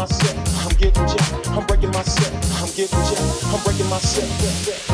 I'm getting jacked. I'm breaking my set, I'm getting jacked. I'm breaking my set.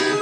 Revolution.